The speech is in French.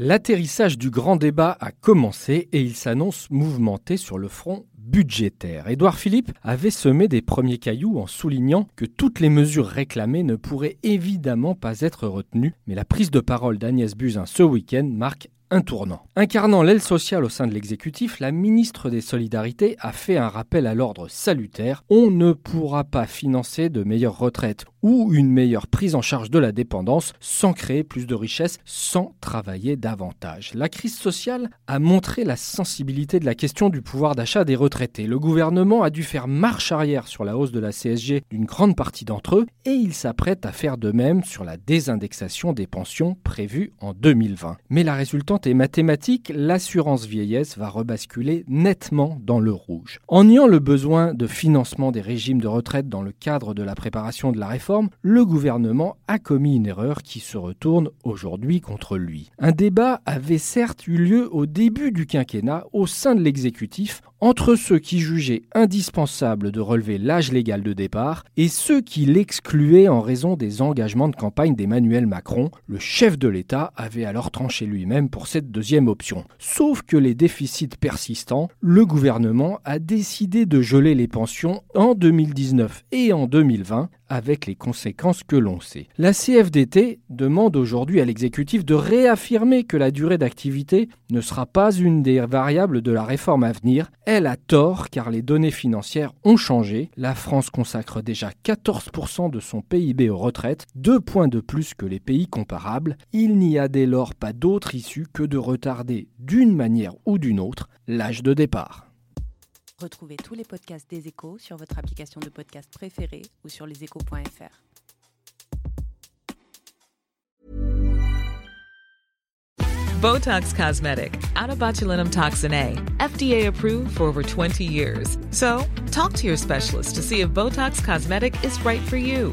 L'atterrissage du grand débat a commencé et il s'annonce mouvementé sur le front budgétaire. Édouard Philippe avait semé des premiers cailloux en soulignant que toutes les mesures réclamées ne pourraient évidemment pas être retenues, mais la prise de parole d'Agnès Buzyn ce week-end marque un tournant. Incarnant l'aile sociale au sein de l'exécutif, la ministre des Solidarités a fait un rappel à l'ordre salutaire. On ne pourra pas financer de meilleures retraites ou une meilleure prise en charge de la dépendance sans créer plus de richesses, sans travailler davantage. La crise sociale a montré la sensibilité de la question du pouvoir d'achat des retraités. Le gouvernement a dû faire marche arrière sur la hausse de la CSG d'une grande partie d'entre eux et il s'apprête à faire de même sur la désindexation des pensions prévue en 2020. Mais la résultante est mathématique, l'assurance vieillesse va rebasculer nettement dans le rouge. En niant le besoin de financement des régimes de retraite dans le cadre de la préparation de la le gouvernement a commis une erreur qui se retourne aujourd'hui contre lui. Un débat avait certes eu lieu au début du quinquennat au sein de l'exécutif entre ceux qui jugeaient indispensable de relever l'âge légal de départ et ceux qui l'excluaient en raison des engagements de campagne d'Emmanuel Macron. Le chef de l'État avait alors tranché lui-même pour cette deuxième option. Sauf que les déficits persistants, le gouvernement a décidé de geler les pensions en 2019 et en 2020 avec les conséquences que l'on sait. La CFDT demande aujourd'hui à l'exécutif de réaffirmer que la durée d'activité ne sera pas une des variables de la réforme à venir. Elle a tort car les données financières ont changé. La France consacre déjà 14% de son PIB aux retraites, deux points de plus que les pays comparables. Il n'y a dès lors pas d'autre issue que de retarder d'une manière ou d'une autre l'âge de départ. Retrouvez tous les podcasts des échos sur votre application de podcast préférée ou sur leséchos.fr. Botox Cosmetic, out of botulinum toxin A, FDA approved for over 20 years. So, talk to your specialist to see if Botox Cosmetic is right for you.